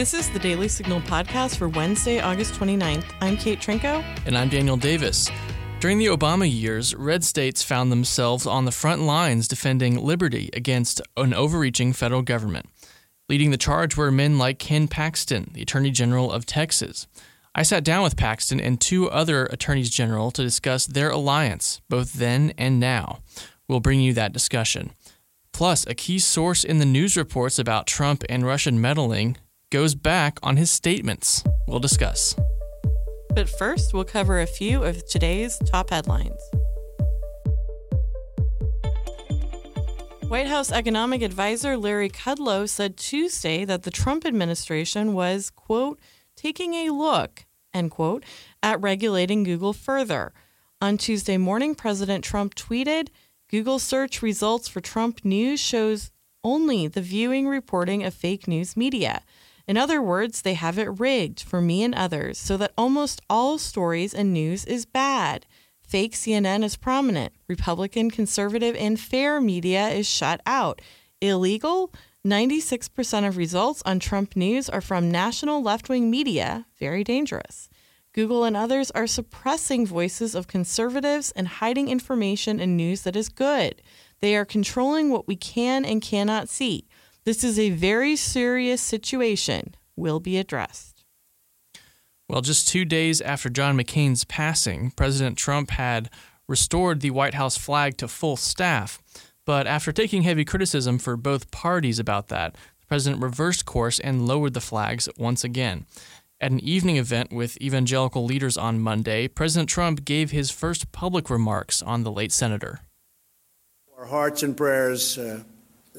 This is the Daily Signal podcast for Wednesday, August 29th. I'm Kate Trinko. And I'm Daniel Davis. During the Obama years, red states found themselves on the front lines defending liberty against an overreaching federal government. Leading the charge were men like Ken Paxton, the Attorney General of Texas. I sat down with Paxton and two other attorneys general to discuss their alliance, both then and now. We'll bring you that discussion. Plus, a key source in the news reports about Trump and Russian meddling goes back on his statements. We'll discuss. But first, we'll cover a few of today's top headlines. White House economic advisor Larry Kudlow said Tuesday that the Trump administration was, quote, taking a look, end quote, at regulating Google further. On Tuesday morning, President Trump tweeted, Google search results for Trump news shows only the viewing reporting of fake news media. In other words, they have it rigged for me and others so that almost all stories and news is bad. Fake CNN is prominent. Republican, conservative, and fair media is shut out. Illegal? 96% of results on Trump news are from national left wing media. Very dangerous. Google and others are suppressing voices of conservatives and hiding information and news that is good. They are controlling what we can and cannot see. This is a very serious situation, will be addressed. Well, just two days after John McCain's passing, President Trump had restored the White House flag to full staff. But after taking heavy criticism for both parties about that, the president reversed course and lowered the flags once again. At an evening event with evangelical leaders on Monday, President Trump gave his first public remarks on the late senator. Our hearts and prayers uh,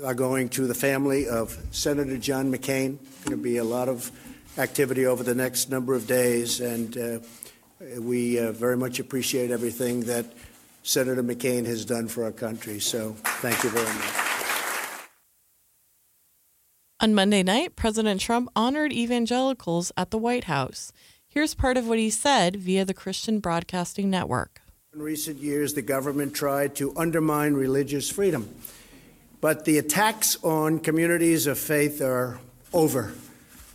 are going to the family of Senator John McCain. Going to be a lot of activity over the next number of days, and uh, we uh, very much appreciate everything that Senator McCain has done for our country. So, thank you very much. On Monday night, President Trump honored evangelicals at the White House. Here's part of what he said via the Christian Broadcasting Network. In recent years, the government tried to undermine religious freedom. But the attacks on communities of faith are over.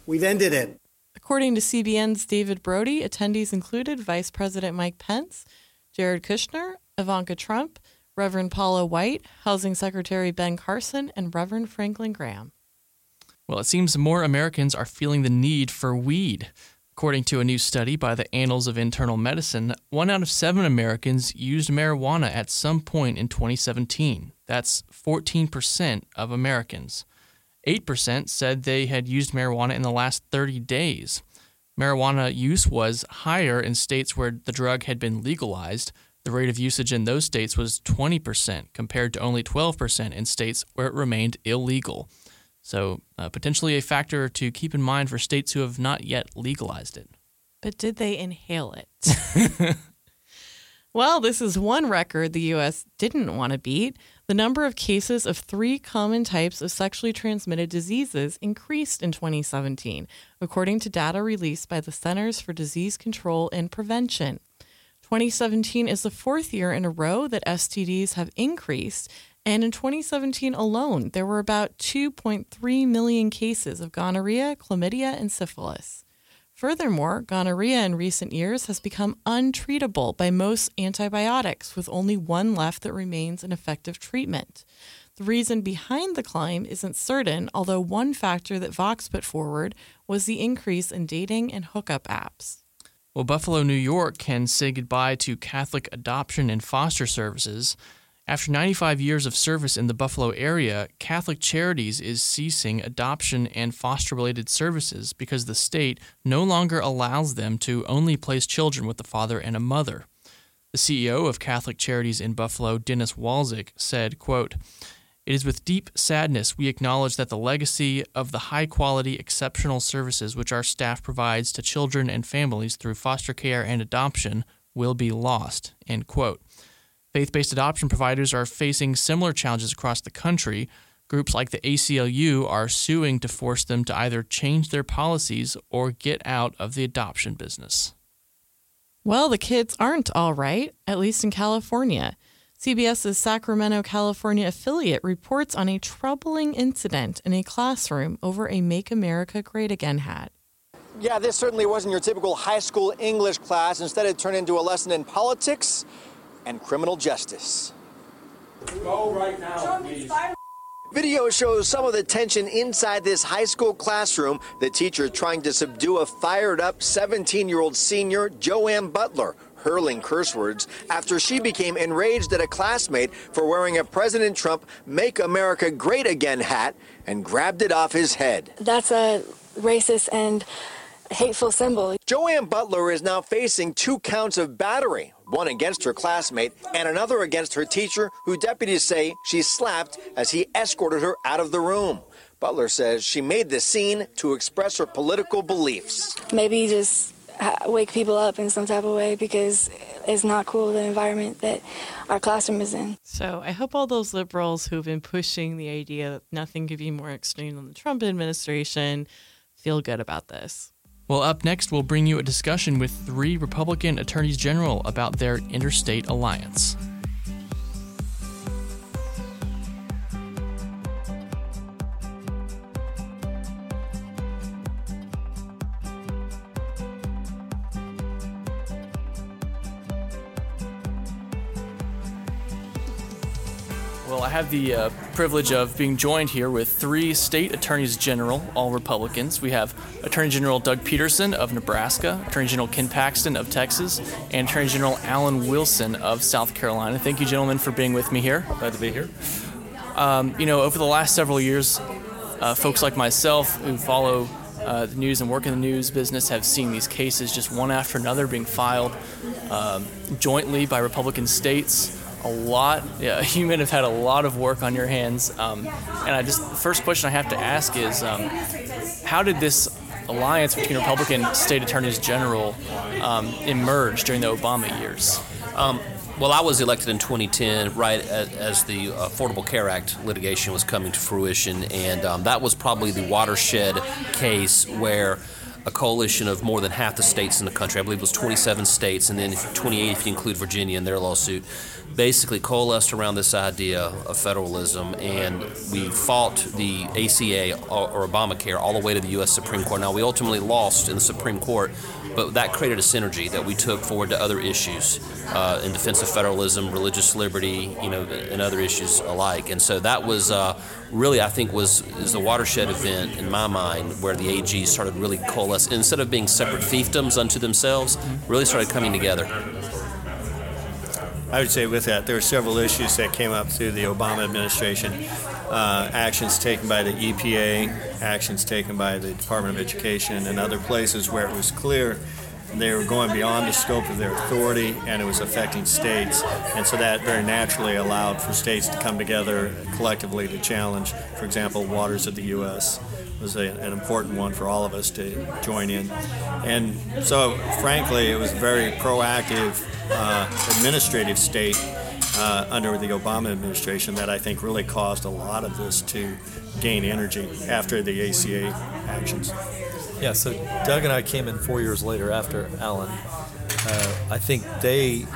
We've ended it. According to CBN's David Brody, attendees included Vice President Mike Pence, Jared Kushner, Ivanka Trump, Reverend Paula White, Housing Secretary Ben Carson, and Reverend Franklin Graham. Well, it seems more Americans are feeling the need for weed. According to a new study by the Annals of Internal Medicine, one out of seven Americans used marijuana at some point in 2017. That's 14% of Americans. 8% said they had used marijuana in the last 30 days. Marijuana use was higher in states where the drug had been legalized. The rate of usage in those states was 20%, compared to only 12% in states where it remained illegal. So, uh, potentially a factor to keep in mind for states who have not yet legalized it. But did they inhale it? well, this is one record the U.S. didn't want to beat. The number of cases of three common types of sexually transmitted diseases increased in 2017, according to data released by the Centers for Disease Control and Prevention. 2017 is the fourth year in a row that STDs have increased, and in 2017 alone, there were about 2.3 million cases of gonorrhea, chlamydia, and syphilis. Furthermore, gonorrhea in recent years has become untreatable by most antibiotics, with only one left that remains an effective treatment. The reason behind the climb isn't certain, although one factor that Vox put forward was the increase in dating and hookup apps. Well, Buffalo, New York can say goodbye to Catholic adoption and foster services. After 95 years of service in the Buffalo area, Catholic Charities is ceasing adoption and foster related services because the state no longer allows them to only place children with a father and a mother. The CEO of Catholic Charities in Buffalo, Dennis Walczyk, said, quote, it is with deep sadness we acknowledge that the legacy of the high quality, exceptional services which our staff provides to children and families through foster care and adoption will be lost. End quote. Faith based adoption providers are facing similar challenges across the country. Groups like the ACLU are suing to force them to either change their policies or get out of the adoption business. Well, the kids aren't all right, at least in California. CBS's Sacramento, California affiliate reports on a troubling incident in a classroom over a Make America Great Again hat. Yeah, this certainly wasn't your typical high school English class. Instead, it turned into a lesson in politics and criminal justice. Go right now, please. Video shows some of the tension inside this high school classroom. The teacher trying to subdue a fired up 17 year old senior, Joanne Butler, hurling curse words after she became enraged at a classmate for wearing a President Trump Make America Great Again hat and grabbed it off his head. That's a racist and hateful symbol. Joanne Butler is now facing two counts of battery, one against her classmate and another against her teacher, who deputies say she slapped as he escorted her out of the room. Butler says she made the scene to express her political beliefs. Maybe just uh, wake people up in some type of way because it's not cool the environment that our classroom is in. So I hope all those liberals who've been pushing the idea that nothing could be more extreme than the Trump administration feel good about this. Well, up next, we'll bring you a discussion with three Republican attorneys general about their interstate alliance. Well, I have the uh, privilege of being joined here with three state attorneys general, all Republicans. We have Attorney General Doug Peterson of Nebraska, Attorney General Ken Paxton of Texas, and Attorney General Alan Wilson of South Carolina. Thank you, gentlemen, for being with me here. Glad to be here. Um, you know, over the last several years, uh, folks like myself who follow uh, the news and work in the news business have seen these cases just one after another being filed um, jointly by Republican states a lot. Yeah, you men have had a lot of work on your hands. Um, and I just the first question I have to ask is, um, how did this alliance between Republican state attorneys general um, emerge during the Obama years? Um, well, I was elected in 2010, right as the Affordable Care Act litigation was coming to fruition, and um, that was probably the watershed case where a coalition of more than half the states in the country, I believe it was 27 states, and then 28 if you include Virginia in their lawsuit, basically coalesced around this idea of federalism, and we fought the ACA or Obamacare all the way to the U.S. Supreme Court. Now, we ultimately lost in the Supreme Court, but that created a synergy that we took forward to other issues uh, in defense of federalism, religious liberty, you know, and other issues alike. And so that was uh, really, I think, was is a watershed event in my mind where the AGs started really coalesce instead of being separate fiefdoms unto themselves, really started coming together. I would say with that, there are several issues that came up through the Obama administration. Uh, actions taken by the EPA, actions taken by the Department of Education, and other places where it was clear they were going beyond the scope of their authority and it was affecting states. And so that very naturally allowed for states to come together collectively to challenge, for example, waters of the U.S was a, an important one for all of us to join in. And so, frankly, it was a very proactive uh, administrative state uh, under the Obama administration that I think really caused a lot of this to gain energy after the ACA actions. Yeah, so Doug and I came in four years later after Alan. Uh, I think they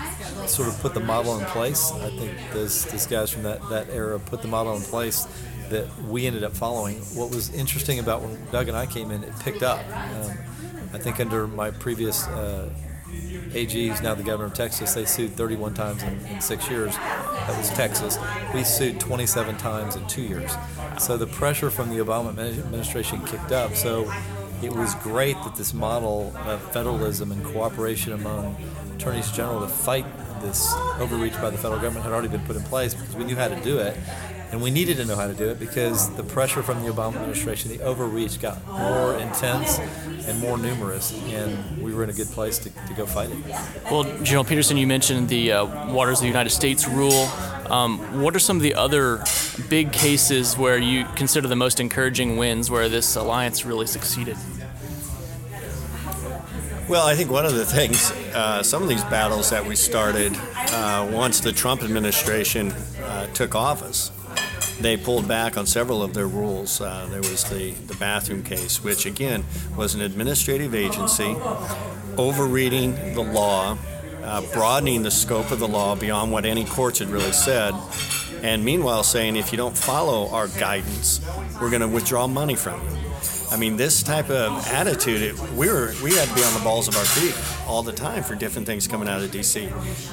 sort of put the model in place. I think those, those guys from that, that era put the model in place that we ended up following. What was interesting about when Doug and I came in, it picked up. Um, I think under my previous uh, AG, is now the governor of Texas, they sued 31 times in, in, six years. That was Texas. We sued 27 times in two years. So the pressure from the Obama administration kicked up. So it was great that this model of federalism and cooperation among attorneys general to fight this overreach by the federal government had already been put in place because we knew how to do it. And we needed to know how to do it because the pressure from the Obama administration, the overreach got more intense and more numerous, and we were in a good place to, to go fight it. Well, General Peterson, you mentioned the uh, Waters of the United States rule. Um, what are some of the other big cases where you consider the most encouraging wins where this alliance really succeeded? Well, I think one of the things, uh, some of these battles that we started uh, once the Trump administration uh, took office, they pulled back on several of their rules. Uh, there was the, the bathroom case, which again was an administrative agency overreading the law, uh, broadening the scope of the law beyond what any courts had really said, and meanwhile saying if you don't follow our guidance, we're going to withdraw money from you. I mean, this type of attitude, it, we were we had to be on the balls of our feet all the time for different things coming out of D.C.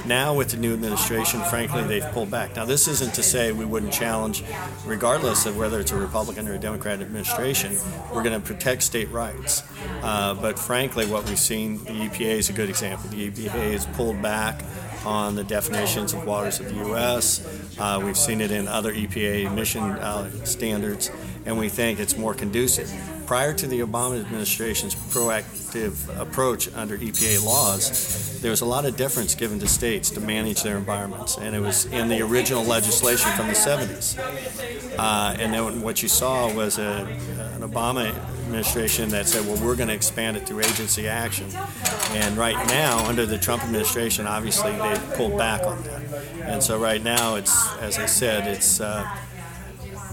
Now, with the new administration, frankly, they've pulled back. Now, this isn't to say we wouldn't challenge, regardless of whether it's a Republican or a Democrat administration, we're going to protect state rights. Uh, but frankly, what we've seen, the EPA is a good example. The EPA has pulled back on the definitions of waters of the U.S. Uh, we've seen it in other EPA emission uh, standards, and we think it's more conducive. Prior to the Obama administration's proactive approach under EPA laws, there was a lot of deference given to states to manage their environments, and it was in the original legislation from the 70s. Uh, and then what you saw was a, an Obama administration that said, well, we're going to expand it through agency action. And right now, under the Trump administration, obviously they've pulled back on that. And so right now, it's, as I said, it's uh,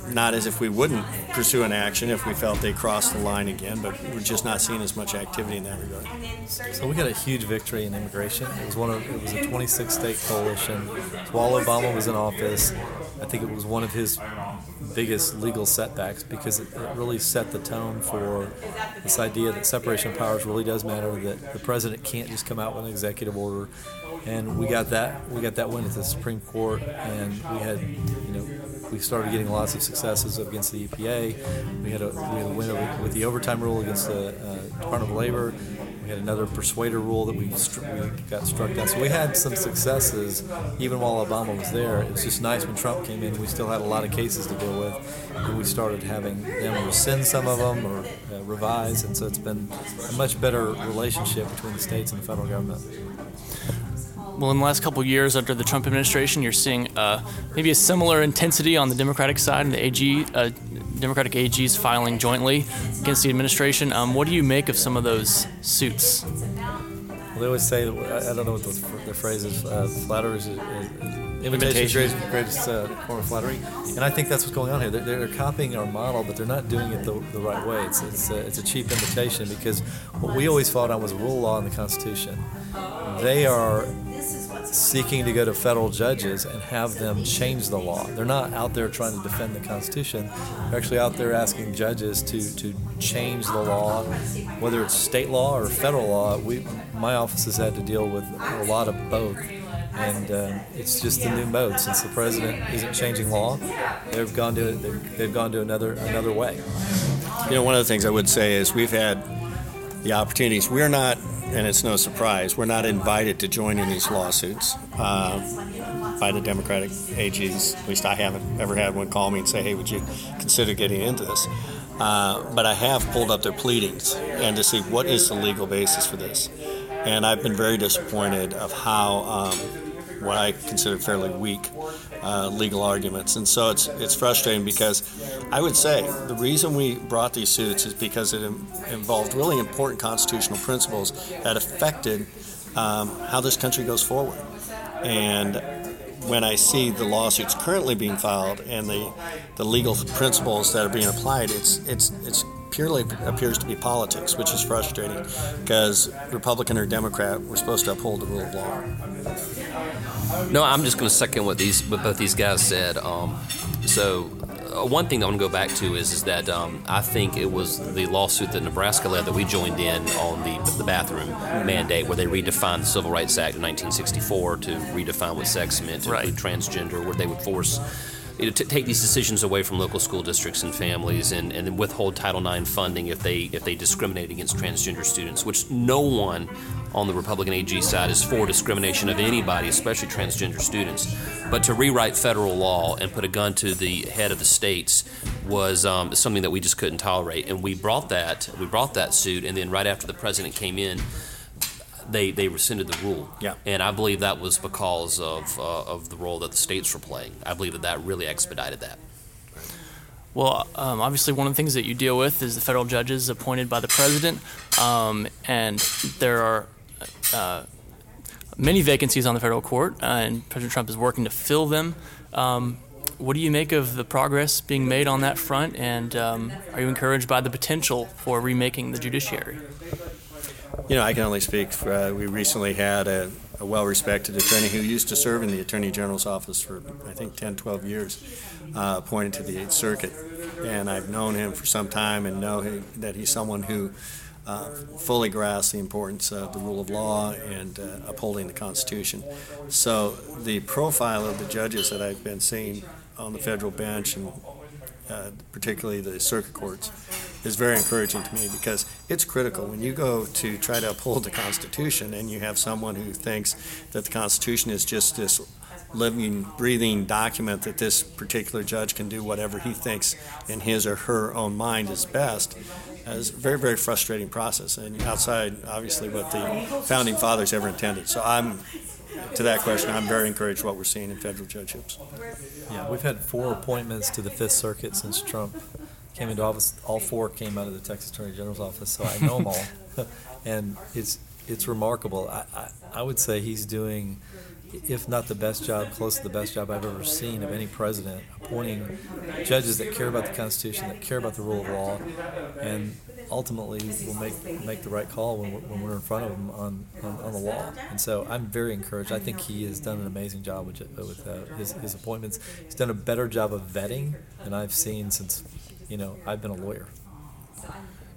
not as if we wouldn't pursue an action if we felt they crossed the line again, but we're just not seeing as much activity in that regard. So we got a huge victory in immigration. It was one of it was a 26 state coalition. While Obama was in office, I think it was one of his biggest legal setbacks because it, it really set the tone for this idea that separation of powers really does matter. That the president can't just come out with an executive order, and we got that we got that win at the Supreme Court, and we had you know we started getting lots of successes against the EPA. We had a, we had a win with the overtime rule against the uh, Department of Labor. We had another persuader rule that we, we got struck down. So we had some successes even while Obama was there. It was just nice when Trump came in. We still had a lot of cases to deal with. And we started having them rescind some of them or uh, revise. And so it's been a much better relationship between the states and the federal government. Well, in the last couple years under the Trump administration, you're seeing uh, maybe a similar intensity on the Democratic side, and the AG, uh, Democratic AGs filing jointly against the administration. Um, what do you make of some of those suits? Well, they always say, I don't know what the, the phrase is, uh, flattery is, imitation greatest, greatest uh, form of flattery. And I think that's what's going on here. They're, they're copying our model, but they're not doing it the, the right way. It's, it's, a, it's a cheap imitation because what we always fought on was rule law in the Constitution. They are seeking to go to federal judges and have them change the law. They're not out there trying to defend the Constitution. They're actually out there asking judges to, to change the law, whether it's state law or federal law. We, my office has had to deal with a lot of both. And uh, it's just the new mode. Since the president isn't changing law, they've gone to they've, they've gone to another another way. You know, one of the things I would say is we've had the opportunities. We're not and it's no surprise, we're not invited to join in these lawsuits uh, by the Democratic AGs. At least I haven't ever had one call me and say, hey, would you consider getting into this? Uh, but I have pulled up their pleadings and to see what is the legal basis for this. And I've been very disappointed of how um, what I consider fairly weak uh, legal arguments. And so it's it's frustrating because I would say the reason we brought these suits is because it Im- involved really important constitutional principles that affected um, how this country goes forward. And when I see the lawsuits currently being filed and the, the legal principles that are being applied, it's it's it's purely appears to be politics, which is frustrating because Republican or Democrat, we're supposed to uphold the rule of law. No, I'm just going to second what these what both these guys said. Um, so. Uh, one thing I want to go back to is, is that um, I think it was the lawsuit that Nebraska led that we joined in on the, the bathroom mandate, where they redefined the Civil Rights Act of 1964 to redefine what sex meant to Right. transgender, where they would force you know, to take these decisions away from local school districts and families, and, and withhold Title IX funding if they if they discriminate against transgender students, which no one on the Republican AG side is for discrimination of anybody, especially transgender students. But to rewrite federal law and put a gun to the head of the states was um, something that we just couldn't tolerate, and we brought that we brought that suit, and then right after the president came in. They, they rescinded the rule, Yeah. and I believe that was because of uh, of the role that the states were playing. I believe that that really expedited that. Well, um, obviously, one of the things that you deal with is the federal judges appointed by the president, um, and there are uh, many vacancies on the federal court, uh, and President Trump is working to fill them. Um, what do you make of the progress being made on that front, and um, are you encouraged by the potential for remaking the judiciary? You know, I can only speak for, uh, we recently had a a well-respected attorney who used to serve in the Attorney General's office for, I think, 10, 12 years, uh, appointed to the Eighth Circuit. And I've known him for some time and know he, that he's someone who uh, fully grasps the importance of the rule of law and uh, upholding the Constitution. So the profile of the judges that I've been seeing on the federal bench and uh, particularly the circuit courts, is very encouraging to me because it's critical when you go to try to uphold the Constitution and you have someone who thinks that the Constitution is just this living, breathing document that this particular judge can do whatever he thinks in his or her own mind is best. It's a very, very frustrating process, and outside, obviously, what the founding fathers ever intended. So I'm to that question, I'm very encouraged what we're seeing in federal judgeships. Yeah, we've had four appointments to the Fifth Circuit since Trump came into office. All four came out of the Texas Attorney General's office, so I know them all, and it's it's remarkable. I, I, I would say he's doing, if not the best job, close to the best job I've ever seen of any president, appointing judges that care about the Constitution, that care about the rule of law, and ultimately will make make the right call when we're, when we're in front of him on, on, on, the law. And so I'm very encouraged. I think he has done an amazing job with, with uh, his, his appointments. He's done a better job of vetting than I've seen since, you know, I've been a lawyer.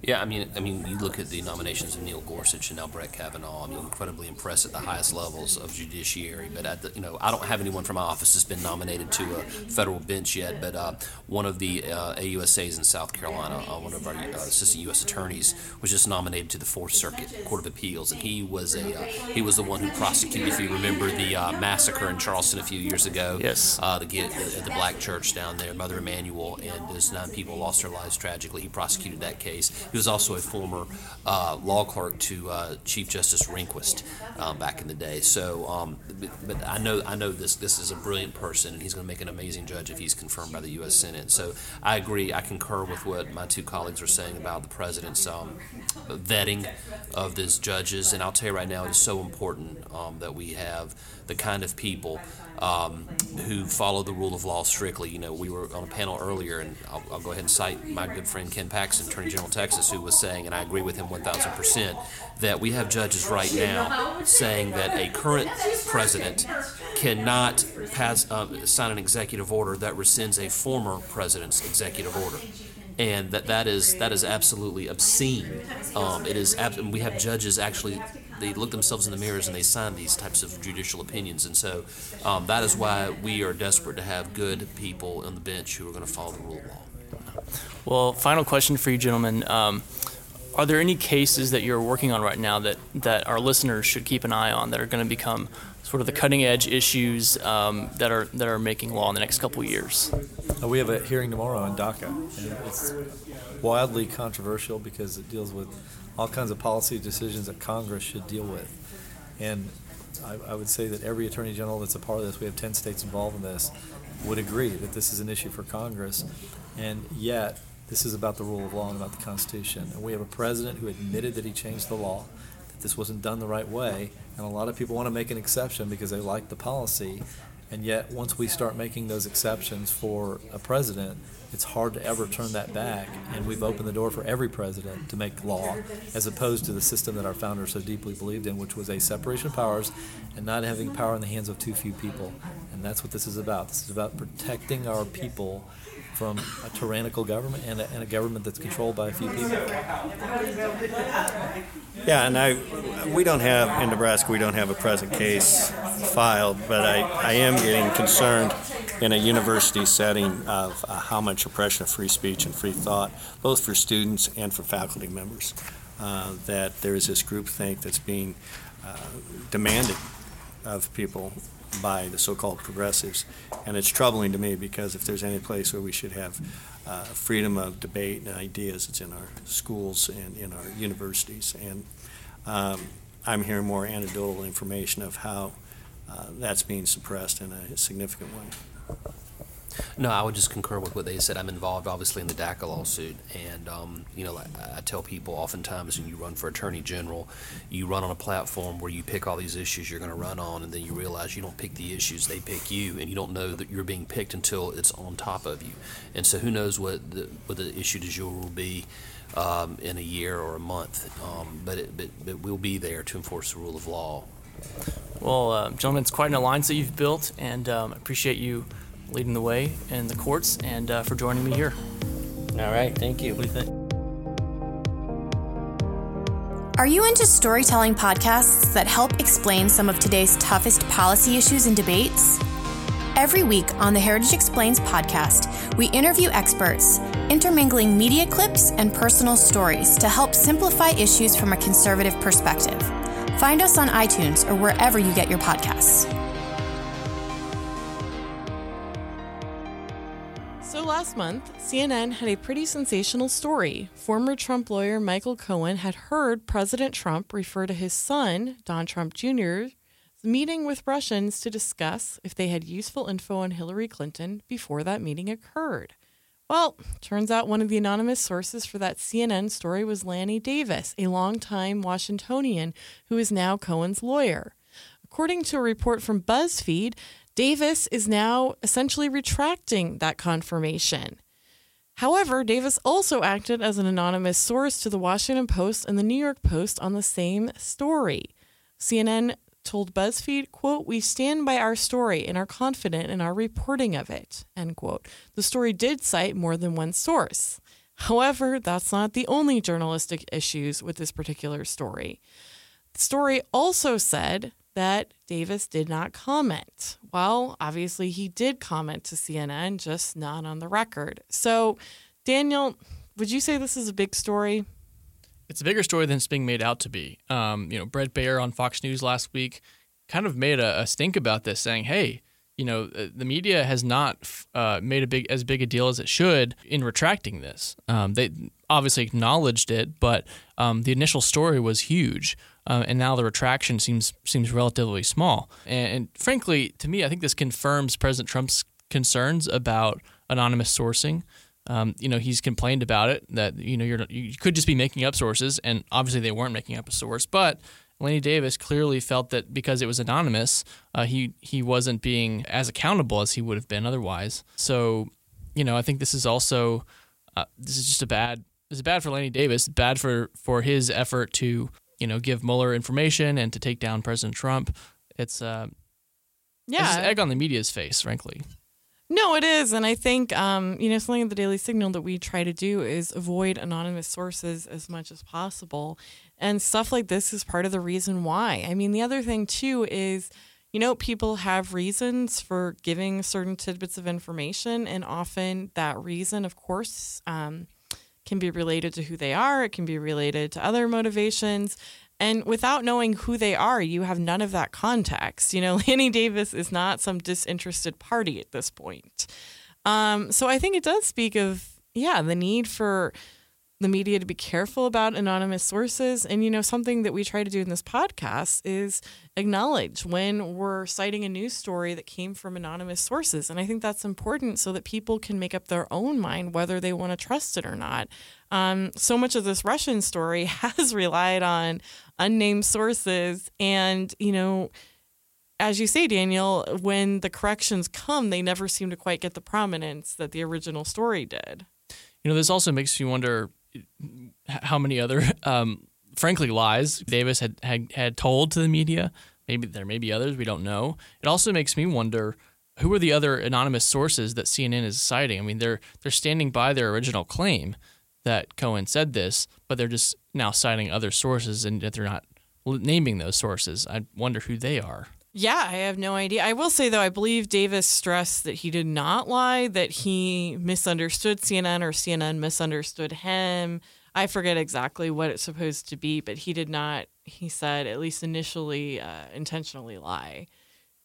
Yeah, I mean, I mean, you look at the nominations of Neil Gorsuch and now Brett Kavanaugh. I mean, incredibly impressed at the highest levels of judiciary. But at the, you know, I don't have anyone from my office that's been nominated to a federal bench yet. But uh, one of the uh, AUSAs in South Carolina, uh, one of our uh, assistant U.S. attorneys, was just nominated to the Fourth Circuit Court of Appeals, and he was a uh, he was the one who prosecuted, if you remember, the uh, massacre in Charleston a few years ago. Yes. Uh, the, the, the black church down there, Mother Emanuel, and those nine people lost their lives tragically. He prosecuted that case. He was also a former uh, law clerk to uh, Chief Justice Rehnquist um, back in the day. So, um, but, but, I know I know this this is a brilliant person, and he's going to make an amazing judge if he's confirmed by the U.S. Senate. So, I agree. I concur with what my two colleagues are saying about the president's um, vetting of these judges. And I'll tell you right now, it's so important um, that we have the kind of people um, who follow the rule of law strictly. You know, we were on a panel earlier, and I'll, I'll, go ahead and cite my good friend Ken Paxton, Attorney General of Who was saying, and I agree with him 1,000%, that we have judges right now saying that a current president cannot pass, uh, sign an executive order that rescinds a former president's executive order and that that is that is absolutely obscene. Um, it is. Ab- we have judges actually they look themselves in the mirrors and they sign these types of judicial opinions. And so um, that is why we are desperate to have good people on the bench who are going to follow the rule of law. Well, final question for you, gentlemen. Um, are there any cases that you're working on right now that, that our listeners should keep an eye on that are going to become sort of the cutting edge issues um, that are that are making law in the next couple of years? Uh, we have a hearing tomorrow on DACA, and it's wildly controversial because it deals with all kinds of policy decisions that Congress should deal with. And I, I, would say that every attorney general that's a part of this, we have 10 states involved in this, would agree that this is an issue for Congress. And yet, this is about the rule of law and about the Constitution. And we have a president who admitted that he changed the law, that this wasn't done the right way. And a lot of people want to make an exception because they like the policy. And yet, once we start making those exceptions for a president, it's hard to ever turn that back. And we've opened the door for every president to make law, as opposed to the system that our founders so deeply believed in, which was a separation of powers and not having power in the hands of too few people. And that's what this is about. This is about protecting our people from a tyrannical government and a, and a government that's controlled by a few people. Yeah, and I, we don't have in Nebraska, we don't have a present case filed, but I, I am getting concerned in a university setting of uh, how much oppression of free speech and free thought, both for students and for faculty members, uh, that there is this groupthink that's being uh, demanded of people by the so-called progressives. And it's troubling to me because if there's any place where we should have uh, freedom of debate and ideas, it's in our schools and in our universities. And um, I'm hearing more anecdotal information of how uh, that's being suppressed in a significant way. No, I would just concur with what they said. I'm involved, obviously, in the DACA lawsuit, and um, you know, I, I, tell people oftentimes when you run for attorney general, you run on a platform where you pick all these issues you're going to run on, and then you realize you don't pick the issues; they pick you, and you don't know that you're being picked until it's on top of you. And so, who knows what the what the issue du jour will be um, in a year or a month? Um, but, it, but but we'll be there to enforce the rule of law Well, uh, gentlemen, it's quite an alliance that you've built, and um, appreciate you leading the way in the courts and uh, for joining me here. All right, thank you. What do you think? Are you into storytelling podcasts that help explain some of today's toughest policy issues and debates? Every week on the Heritage Explains podcast, we interview experts, intermingling media clips and personal stories to help simplify issues from a conservative perspective. Find us on iTunes or wherever you get your podcasts. Month, CNN had a pretty sensational story. Former Trump lawyer Michael Cohen had heard President Trump refer to his son, Don Trump Jr., meeting with Russians to discuss if they had useful info on Hillary Clinton before that meeting occurred. Well, turns out one of the anonymous sources for that CNN story was Lanny Davis, a longtime Washingtonian who is now Cohen's lawyer. According to a report from BuzzFeed, Davis is now essentially retracting that confirmation. However, Davis also acted as an anonymous source to the Washington Post and the New York Post on the same story. CNN told BuzzFeed, quote, we stand by our story and are confident in our reporting of it, end quote. The story did cite more than one source. However, that's not the only journalistic issues with this particular story. The story also said that Davis did not comment. Well, obviously he did comment to CNN, just not on the record. So, Daniel, would you say this is a big story? It's a bigger story than it's being made out to be. Um, you know, Bret Baier on Fox News last week kind of made a, a stink about this, saying, "Hey, you know, the media has not uh, made a big as big a deal as it should in retracting this. Um, they obviously acknowledged it, but um, the initial story was huge, uh, and now the retraction seems seems relatively small. And, and, frankly, to me, I think this confirms President Trump's concerns about anonymous sourcing. Um, you know, he's complained about it that you know you could just be making up sources, and obviously they weren't making up a source, but Lanny Davis clearly felt that because it was anonymous, uh, he he wasn't being as accountable as he would have been otherwise. So, you know, I think this is also uh, this is just a bad this is bad for Lanny Davis, bad for for his effort to you know give Mueller information and to take down President Trump. It's uh, yeah, it's egg on the media's face, frankly. No, it is. And I think, um, you know, something in the Daily Signal that we try to do is avoid anonymous sources as much as possible. And stuff like this is part of the reason why. I mean, the other thing, too, is, you know, people have reasons for giving certain tidbits of information. And often that reason, of course, um, can be related to who they are, it can be related to other motivations. And without knowing who they are, you have none of that context. You know, Lanny Davis is not some disinterested party at this point. Um, so I think it does speak of, yeah, the need for the media to be careful about anonymous sources. And, you know, something that we try to do in this podcast is acknowledge when we're citing a news story that came from anonymous sources. And I think that's important so that people can make up their own mind whether they want to trust it or not. Um, so much of this Russian story has relied on unnamed sources. And, you know, as you say, Daniel, when the corrections come, they never seem to quite get the prominence that the original story did. You know, this also makes you wonder how many other, um, frankly, lies Davis had, had had told to the media. Maybe there may be others we don't know. It also makes me wonder who are the other anonymous sources that CNN is citing. I mean, they're they're standing by their original claim that Cohen said this, but they're just now citing other sources and that they're not naming those sources. I wonder who they are. Yeah, I have no idea. I will say though, I believe Davis stressed that he did not lie, that he misunderstood CNN or CNN misunderstood him. I forget exactly what it's supposed to be, but he did not. He said at least initially uh, intentionally lie,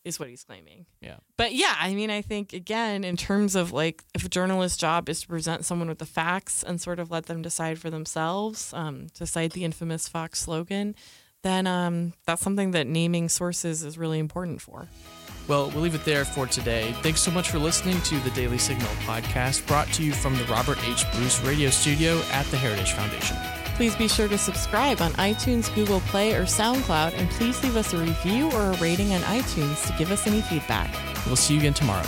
is what he's claiming. Yeah. But yeah, I mean, I think again, in terms of like if a journalist's job is to present someone with the facts and sort of let them decide for themselves, um, to cite the infamous Fox slogan then um, that's something that naming sources is really important for. Well, we'll leave it there for today. Thanks so much for listening to the Daily Signal podcast brought to you from the Robert H. Bruce radio studio at the Heritage Foundation. Please be sure to subscribe on iTunes, Google Play, or SoundCloud, and please leave us a review or a rating on iTunes to give us any feedback. We'll see you again tomorrow.